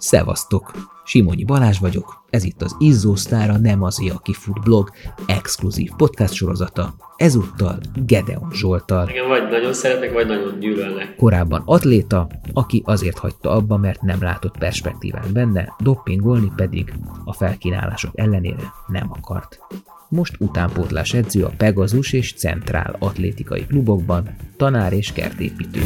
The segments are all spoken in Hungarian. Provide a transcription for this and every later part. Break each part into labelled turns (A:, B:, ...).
A: Szevasztok! Simonyi Balázs vagyok, ez itt az Izzósztára nem az aki fut blog exkluzív podcast sorozata, ezúttal Gedeon Zsoltal.
B: Igen, vagy nagyon szeretnek, vagy nagyon gyűlölnek.
A: Korábban atléta, aki azért hagyta abba, mert nem látott perspektívát benne, doppingolni pedig a felkínálások ellenére nem akart. Most utánpótlás edző a Pegasus és Centrál atlétikai klubokban, tanár és kertépítő.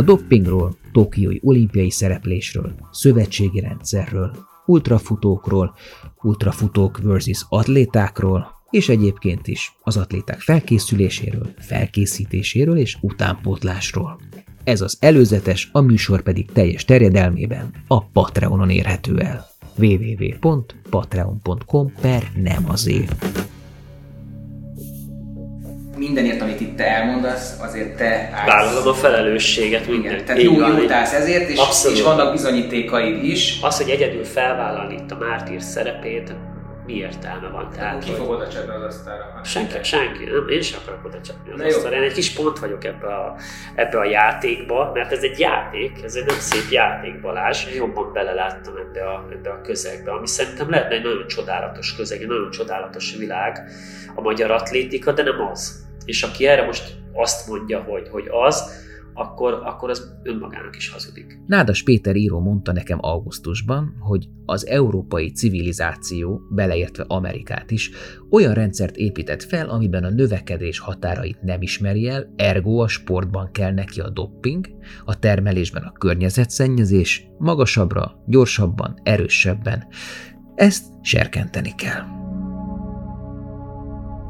A: A doppingról, tokiói olimpiai szereplésről, szövetségi rendszerről, ultrafutókról, ultrafutók versus atlétákról, és egyébként is az atléták felkészüléséről, felkészítéséről és utánpótlásról. Ez az előzetes, a műsor pedig teljes terjedelmében a Patreonon érhető el. www.patreon.com per nem azért
C: mindenért, amit itt te elmondasz, azért te
B: állsz. Vállalod a felelősséget
C: minden. Igen, tehát jó, jó ezért, és, és vannak bizonyítékaid is.
B: Az, hogy egyedül felvállalni itt a mártír szerepét, mi értelme van?
C: Tehát, ki fog oda csapni az asztalra?
B: Senki, senki. Nem, én sem akarok oda csapni az asztalra. Én egy kis pont vagyok ebbe a, ebbe a játékba, mert ez egy játék, ez egy nem szép játék, Balázs. Én jobban beleláttam ebbe a, ebbe a közegbe, ami szerintem lehetne egy nagyon csodálatos közeg, egy nagyon csodálatos világ a magyar atlétika, de nem az és aki erre most azt mondja, hogy, hogy az, akkor, akkor az önmagának is hazudik.
A: Nádas Péter író mondta nekem augusztusban, hogy az európai civilizáció, beleértve Amerikát is, olyan rendszert épített fel, amiben a növekedés határait nem ismeri el, ergo a sportban kell neki a dopping, a termelésben a környezetszennyezés, magasabbra, gyorsabban, erősebben. Ezt serkenteni kell.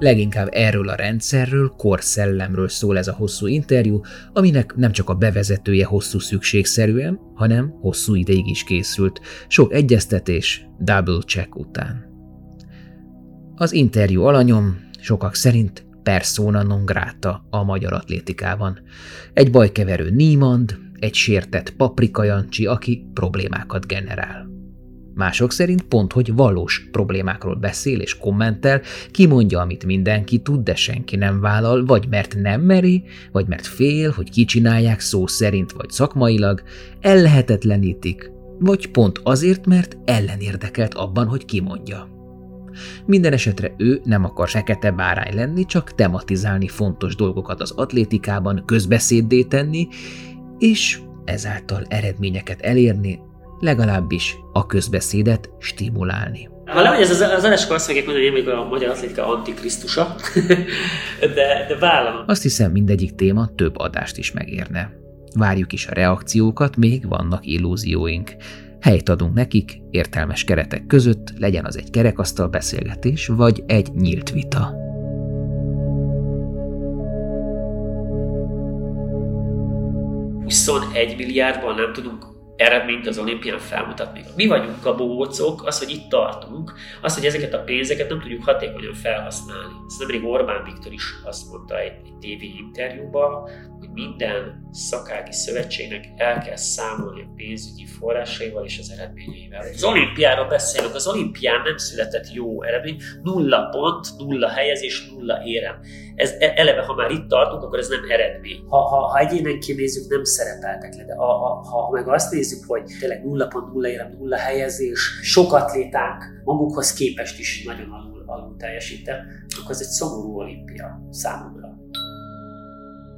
A: Leginkább erről a rendszerről, korszellemről szól ez a hosszú interjú, aminek nem csak a bevezetője hosszú szükségszerűen, hanem hosszú ideig is készült, sok egyeztetés, double check után. Az interjú alanyom sokak szerint persona non grata a magyar atlétikában. Egy bajkeverő Niemand, egy sértett paprika Jancsi, aki problémákat generál. Mások szerint pont, hogy valós problémákról beszél és kommentel, kimondja, amit mindenki tud, de senki nem vállal, vagy mert nem meri, vagy mert fél, hogy kicsinálják szó szerint vagy szakmailag, ellehetetlenítik, vagy pont azért, mert ellenérdekelt abban, hogy kimondja. Minden esetre ő nem akar sekete bárány lenni, csak tematizálni fontos dolgokat az atlétikában, közbeszéddé tenni, és ezáltal eredményeket elérni, legalábbis a közbeszédet stimulálni.
B: Ha lemegy ez az, az első azt fogják mondani, hogy én vagyok a magyar atlétika antikrisztusa, de, de vállalom.
A: Azt hiszem mindegyik téma több adást is megérne. Várjuk is a reakciókat, még vannak illúzióink. Helyt adunk nekik, értelmes keretek között, legyen az egy kerekasztal beszélgetés, vagy egy nyílt vita.
B: egy milliárdban nem tudunk eredményt az olimpián felmutatni. Mi vagyunk a bócok, az, hogy itt tartunk, az, hogy ezeket a pénzeket nem tudjuk hatékonyan felhasználni. Ez nemrég Orbán Viktor is azt mondta egy, egy TV interjúban, hogy minden szakági szövetségnek el kell számolni a pénzügyi forrásaival és az eredményeivel. Az olimpiáról beszélünk, az olimpián nem született jó eredmény, nulla pont, nulla helyezés, nulla érem. Ez e, eleve, ha már itt tartunk, akkor ez nem eredmény. Ha, ha, ha egyénenként nézzük, nem szerepeltek le, de ha, ha, ha meg azt nézzük, hogy tényleg nulla pont, nulla érem, nulla helyezés, sok atlétánk magukhoz képest is nagyon alul, alul teljesített, akkor ez egy szomorú olimpia számomra.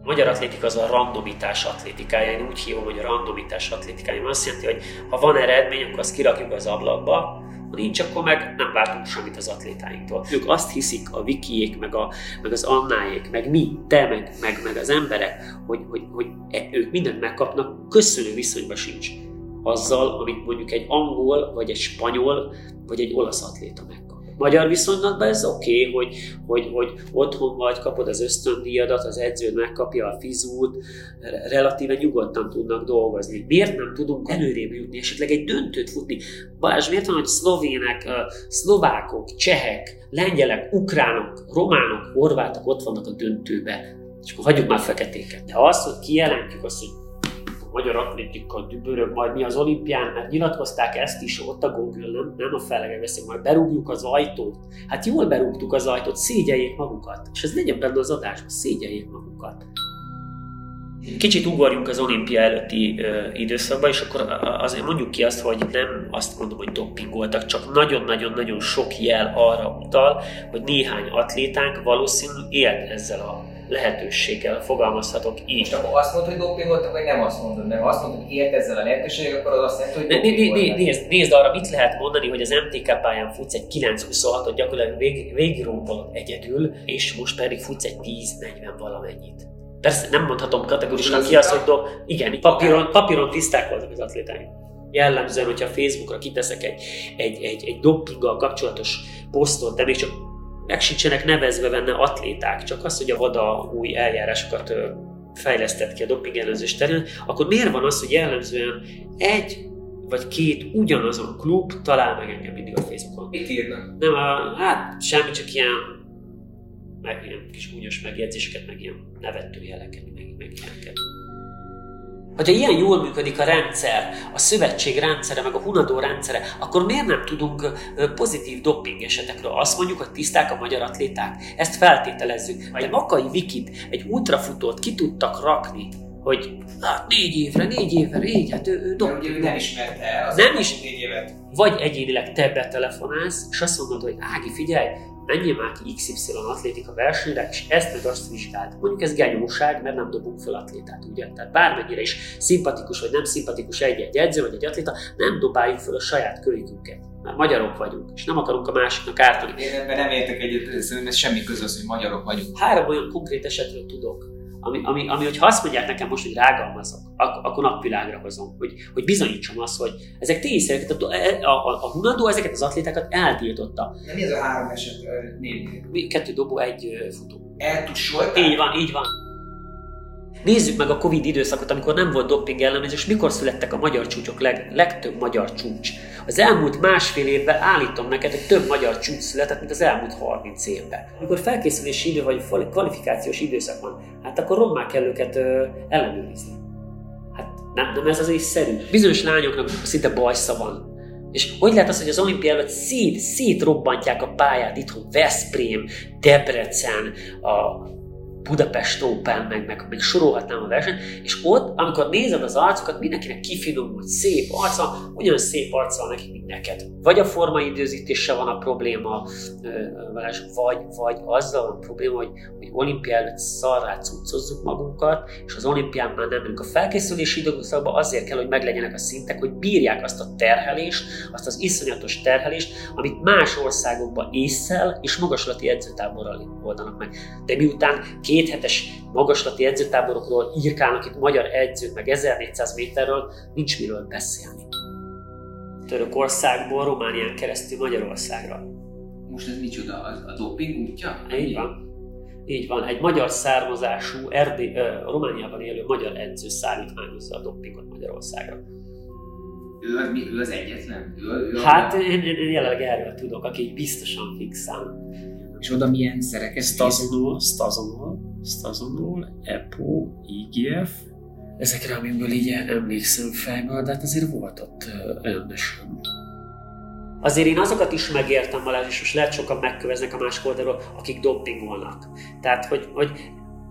B: Magyar atlétika az a randomitás atlétikája, én úgy hívom, hogy a randomitás atlétikája. Azt jelenti, hogy ha van eredmény, akkor azt kirakjuk az ablakba, ha nincs, akkor meg nem látunk semmit az atlétáinktól. Ők azt hiszik, a vikiék, meg, a, meg az annáék, meg mi, te, meg, meg, meg az emberek, hogy, hogy, hogy e, ők mindent megkapnak, köszönő viszonyban sincs azzal, amit mondjuk egy angol, vagy egy spanyol, vagy egy olasz atléta meg. Magyar viszonylatban ez oké, okay, hogy, hogy, hogy otthon vagy, kapod az ösztöndíjadat, az edződ megkapja a fizút, relatíve nyugodtan tudnak dolgozni. Miért nem tudunk előrébb jutni, esetleg egy döntőt futni? Balázs, miért van, hogy szlovének, szlovákok, csehek, lengyelek, ukránok, románok, horvátok ott vannak a döntőbe? És akkor hagyjuk már feketéket. De azt, hogy kijelentjük azt, hogy magyar atlétikkal dübörög majd mi az olimpián, mert nyilatkozták ezt is, ott a Google, nem, nem a felege veszik, majd berúgjuk az ajtót. Hát jól berúgtuk az ajtót, szégyeljék magukat. És ez legyen benne az adásban, szégyeljék magukat. Kicsit ugorjunk az olimpia előtti ö, időszakba, és akkor azért mondjuk ki azt, hogy nem azt mondom, hogy doppingoltak, csak nagyon-nagyon-nagyon sok jel arra utal, hogy néhány atlétánk valószínűleg élt ezzel a lehetőséggel, fogalmazhatok így.
C: Most akkor azt mondod, hogy dopingoltak, vagy nem azt mondod? Mert ha azt mondod, hogy élt ezzel a lehetőséggel, akkor az azt jelenti, hogy né, né, né,
B: nézd, nézd, arra mit lehet mondani, hogy az MTK pályán futsz egy 9-26-ot, gyakorlatilag vég, végigrómpolod egyedül, és most pedig futsz egy 10-40 valamennyit. Persze nem mondhatom kategorikusan ki azt, hogy do, igen, papíron, papíron tiszták voltak az atlétáink. Jellemzően, hogyha Facebookra kiteszek egy, egy, egy, egy doppinggal kapcsolatos posztot, de még csak meg sincsenek nevezve benne atléták, csak az, hogy a VADA új eljárásokat fejlesztett ki a doping ellenőrzés terén, akkor miért van az, hogy jellemzően egy vagy két ugyanazon klub talál meg engem mindig a Facebookon?
C: Mit írnak?
B: Nem, a, hát semmi, csak ilyen meg ilyen kis únyos megjegyzéseket, meg ilyen nevető jeleket, meg, meg ilyeneket. Hogyha ilyen jól működik a rendszer, a szövetség rendszere, meg a hunadó rendszere, akkor miért nem tudunk pozitív dopping esetekről? Azt mondjuk, hogy tiszták a magyar atléták? Ezt feltételezzük. Vagy Makai Vikit, egy ultrafutót ki tudtak rakni, hogy hát négy évre, négy évre, négy, hát ő, ő
C: dopping. ugye ő nem ismerte el az
B: nem is, négy évet. Vagy egyénileg te betelefonálsz, és azt mondod, hogy Ági, figyelj, menjél már ki XY atlétika versenyre, és ezt meg azt vizsgált. Mondjuk ez genyóság, mert nem dobunk fel atlétát, ugye? Tehát bármennyire is szimpatikus vagy nem szimpatikus egy-egy edző vagy egy atléta, nem dobáljuk fel a saját kölykünket. Mert magyarok vagyunk, és nem akarunk a másiknak ártani.
C: Én ebben nem értek egyet, szerintem ez semmi közös, hogy magyarok vagyunk.
B: Három olyan konkrét esetről tudok, ami, ami, ami hogyha azt mondják nekem most, hogy rágalmazok, ak- akkor napvilágra hozom, hogy, hogy bizonyítsam azt, hogy ezek tényszerűek, a, a, a, a Hunadó ezeket az atlétákat eltiltotta.
C: De mi ez a három eset név?
B: Kettő dobó, egy futó.
C: Eltussoltál?
B: Így van, így van. Nézzük meg a Covid időszakot, amikor nem volt doping ellenőrzés, mikor születtek a magyar csúcsok, leg, legtöbb magyar csúcs. Az elmúlt másfél évben állítom neked, hogy több magyar csúcs született, mint az elmúlt 30 évben. Amikor felkészülési idő vagy kvalifikációs időszak van, hát akkor rommá kell őket ö, ellenőrizni. Hát nem, nem ez az észszerű. Bizonyos lányoknak szinte bajsza van. És hogy lehet az, hogy az olimpia előtt szét, szétrobbantják a pályát itthon Veszprém, Debrecen, a Budapest Open, meg, meg meg sorolhatnám a versenyt, és ott, amikor nézed az arcokat, mindenkinek kifinomult, szép arca, ugyan szép arca van nekik, neked. Vagy a formai időzítéssel van a probléma, vagy, vagy azzal van a probléma, hogy, hogy olimpia előtt szarrá cuccozzuk magunkat, és az olimpián már nem a felkészülési időszakban azért kell, hogy meglegyenek a szintek, hogy bírják azt a terhelést, azt az iszonyatos terhelést, amit más országokban észszel és magaslati edzőtáborral oldanak meg. De miután két hetes magaslati edzőtáborokról írkálnak itt magyar edzők, meg 1400 méterről, nincs miről beszélni. Törökországból Románián keresztül Magyarországra.
C: Most ez micsoda? A, a doping útja?
B: Így van. Így van, egy magyar származású, Erdé, uh, Romániában élő magyar edző szállítmányozza a dopingot Magyarországra.
C: Ő az, ő az egyetlen? Ő,
B: ő hát én, én, jelenleg erről tudok, aki biztosan fixál.
C: És oda milyen szereket?
B: Stazonol, Stazonol, Stazonol, EPO, IGF, ezekre, amiből így emlékszem fejből, de hát azért volt ott rendesen. Azért én azokat is megértem, Balázs, és most lehet sokan megköveznek a másik oldalról, akik dopingolnak. Tehát, hogy, hogy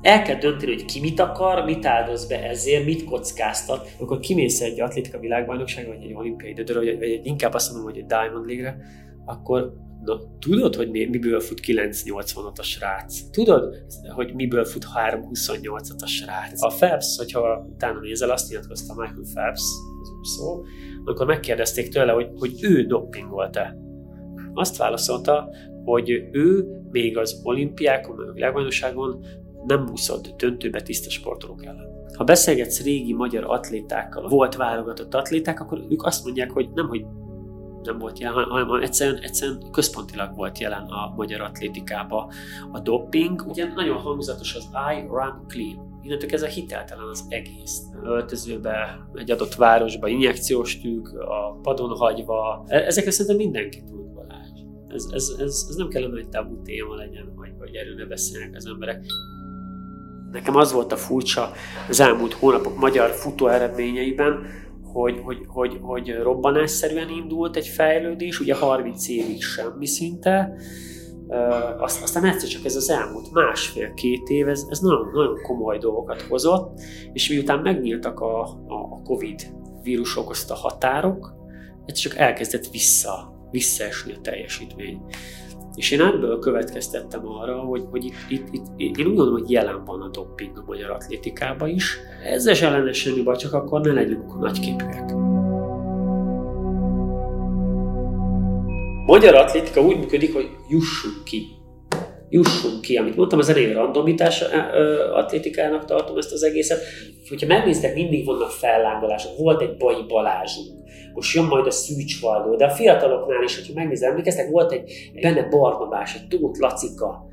B: el kell dönteni, hogy ki mit akar, mit áldoz be ezért, mit kockáztat. Amikor kimész egy atlétika világbajnokságra, vagy egy olimpiai időre, vagy, vagy inkább azt mondom, hogy egy Diamond League-re, akkor Na, tudod, hogy miből fut 9.86 a srác? Tudod, hogy miből fut 3.28 a srác? A Phelps, hogyha utána nézel, azt nyilatkozta Michael Phelps, az szó, amikor megkérdezték tőle, hogy, hogy ő dopingolt-e. Azt válaszolta, hogy ő még az olimpiákon, meg a világbajnokságon nem úszott döntőbe tiszta sportolók ellen. Ha beszélgetsz régi magyar atlétákkal, volt válogatott atléták, akkor ők azt mondják, hogy nem, hogy nem volt jelen, hanem egyszerűen, egyszerűen központilag volt jelen a magyar atlétikába a doping. Ugye nagyon hangzatos az I run clean. Innentől ez a hiteltelen az egész. Öltözőbe, egy adott városba, injekciós tűk, a padon hagyva. E, ezekre szerintem mindenki tud Balázs. Ez, ez, ez, ez nem kellene, hogy tabu téma legyen, vagy, hogy erről ne beszélnek az emberek. Nekem az volt a furcsa az elmúlt hónapok magyar futó eredményeiben, hogy, hogy, hogy, hogy robbanásszerűen indult egy fejlődés, ugye 30 évig semmi szinte, aztán egyszer csak ez az elmúlt másfél-két év, ez, ez nagyon, nagyon komoly dolgokat hozott, és miután megnyíltak a, a Covid vírus okozta határok, ez csak elkezdett vissza, visszaesni a teljesítmény. És én ebből következtettem arra, hogy, hogy itt, itt, itt, én úgy gondolom, hogy jelen van a dopping a magyar atlétikában is. Ezzel se lenne semmi baj, csak akkor ne legyünk nagyképűek. Magyar atlétika úgy működik, hogy jussunk ki. Jussunk ki, amit mondtam, az elején randomitás atlétikának tartom ezt az egészet. Hogyha megnéztek, mindig vannak fellángolások. Volt egy Bai Balázsunk, most jön majd a Szűcs Valdó, de a fiataloknál is, hogyha megnézem, emlékeztek, volt egy Benne Barnabás, egy Tóth Lacika,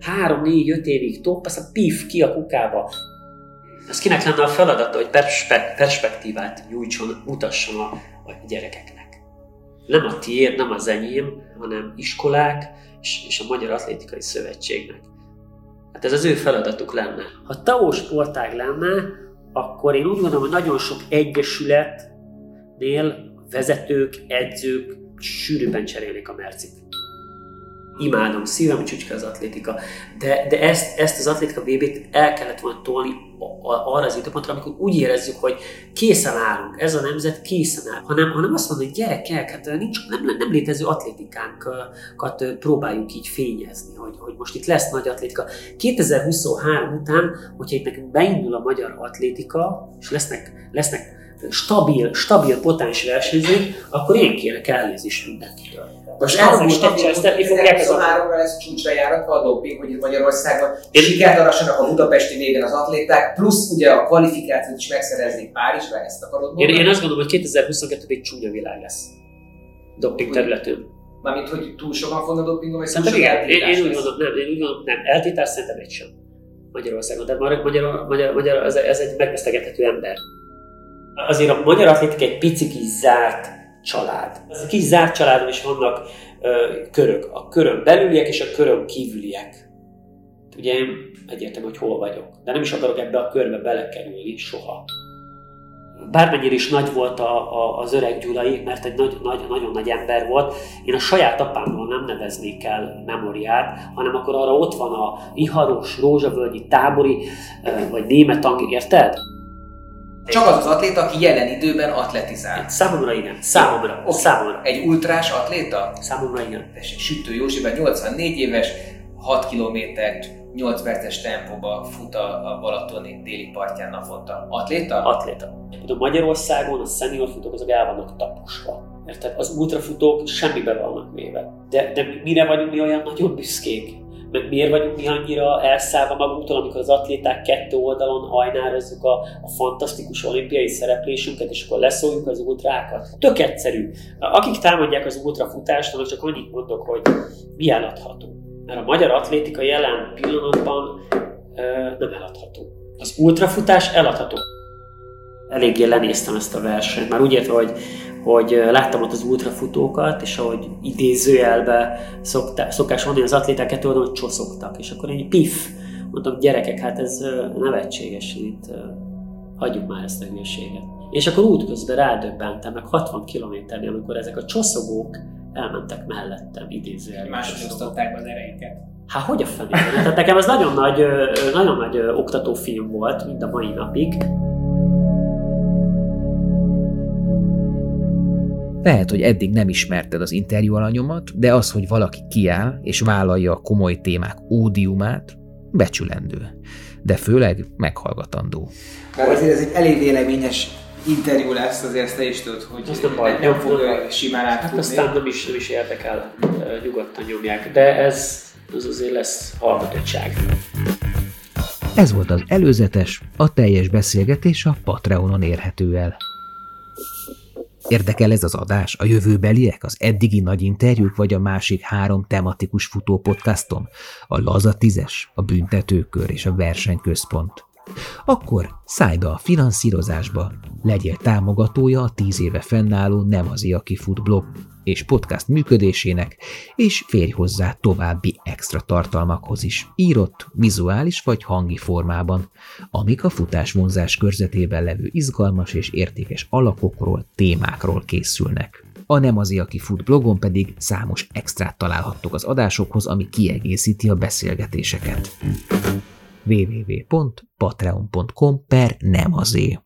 B: három, négy, öt évig top, aztán pif ki a kukába. Az kinek lenne a feladata, hogy perspektívát nyújtson, mutasson a, a gyerekeknek. Nem a tiéd, nem az enyém, hanem iskolák és, és a Magyar Atlétikai Szövetségnek. Hát ez az ő feladatuk lenne. Ha TAO sportág lenne, akkor én úgy gondolom, hogy nagyon sok egyesületnél vezetők, edzők sűrűbben cserélnék a mercit. Imádom, szívem csücske az atlétika, de, de ezt, ezt az atlétika VB-t el kellett volna tolni arra az időpontra, amikor úgy érezzük, hogy készen állunk, ez a nemzet készen áll, hanem, hanem azt mondani, hogy gyerekek, hát nincs, nem, nem létező atlétikánkat próbáljuk így fényezni, hogy, hogy most itt lesz nagy atlétika. 2023 után, hogyha itt nekünk beindul a magyar atlétika, és lesznek, lesznek stabil, stabil potens versenyzők, akkor én kérek elnézést mindenkitől.
C: Most elmúlt fogják ez a háromra lesz csúcsra járatva a doping, hogy Magyarországon sikert arassanak a budapesti végen az atléták, plusz ugye a kvalifikációt is megszerezni Párizsra, ezt akarod mondani?
B: Én, én azt gondolom, hogy 2022 egy csúnya világ lesz doping területén.
C: Mármint, hogy túl sokan fognak dopingolni, vagy
B: szerintem igen, én, én, úgy gondolom, nem, én úgy gondolom, nem, eltítás szerintem egy sem. Magyarországon. Magyar, magyar, magyar, magyar ez, ez egy megvesztegethető ember. Azért a magyar atlétika egy pici kis zárt család. Ez a kis zárt családon is vannak ö, körök. A körön belüliek és a körön kívüliek. Ugye én egyértelmű, hogy hol vagyok. De nem is akarok ebbe a körbe belekerülni soha. Bármennyire is nagy volt a, a, az öreg Gyulai, mert egy nagy, nagy, nagyon nagy ember volt, én a saját apámról nem neveznék el memoriát, hanem akkor arra ott van a iharos, rózsavölgyi, tábori, vagy német érted?
C: Csak az az atléta, aki jelen időben atletizál.
B: Számomra igen. Számomra.
C: Okay. Számomra. Egy ultrás atléta?
B: Számomra igen.
C: Tessék, Sütő Józsiben 84 éves, 6 kilométert 8 perces tempóba fut a Balatoni déli partján naponta. Atléta?
B: Atléta. A Magyarországon a senior futók azok el vannak taposva. Érted? Az ultrafutók semmibe vannak véve. De, de mire vagyunk mi olyan nagyon büszkék? Meg miért vagyunk mi annyira elszállva magunktól, amikor az atléták kettő oldalon hajnározzuk a, a fantasztikus olimpiai szereplésünket, és akkor leszóljuk az ultrákat. Tök egyszerű. Akik támadják az ultrafutást, annak csak annyit mondok, hogy mi eladható. Mert a magyar atlétika jelen pillanatban ö, nem eladható. Az ultrafutás eladható. Eléggé lenéztem ezt a versenyt, már úgy értve, hogy hogy láttam ott az ultrafutókat, és ahogy idézőjelbe szokta, szokás mondani, az atléták kettő oldalon csoszogtak, és akkor egy pif, mondtam, gyerekek, hát ez nevetséges, itt hagyjuk már ezt a hülyeséget. És akkor útközben rádöbbentem, meg 60 kilométernél, amikor ezek a csoszogók elmentek mellettem idézőjelben.
C: Máshogy osztották az ereinket.
B: Hát hogy a fenében? Tehát nekem ez nagyon nagy, nagyon nagy oktatófilm volt, mind a mai napig.
A: Lehet, hogy eddig nem ismerted az interjú alanyomat, de az, hogy valaki kiáll és vállalja a komoly témák ódiumát, becsülendő, de főleg meghallgatandó.
C: Mert azért ez egy elég véleményes interjú lesz, azért ezt te is tudod, hogy
B: Azt nem, baj, nem fog simán átfutni. Hát aztán nem is, nem is érdekel, nyugodtan nyomják, de ez az azért lesz hallgatottság.
A: Ez volt az előzetes, a teljes beszélgetés a Patreonon érhető el. Érdekel ez az adás, a jövőbeliek, az eddigi nagy interjúk, vagy a másik három tematikus futó podcastom, a Laza Tízes, a Büntetőkör és a Versenyközpont? Akkor szállj be a finanszírozásba, legyél támogatója a tíz éve fennálló Nem az aki fut blog és podcast működésének, és férj hozzá további extra tartalmakhoz is, írott, vizuális vagy hangi formában, amik a futásvonzás körzetében levő izgalmas és értékes alakokról, témákról készülnek. a Nem az, aki fut blogon pedig számos extrát találhattok az adásokhoz, ami kiegészíti a beszélgetéseket. www.patreon.com per nem azé.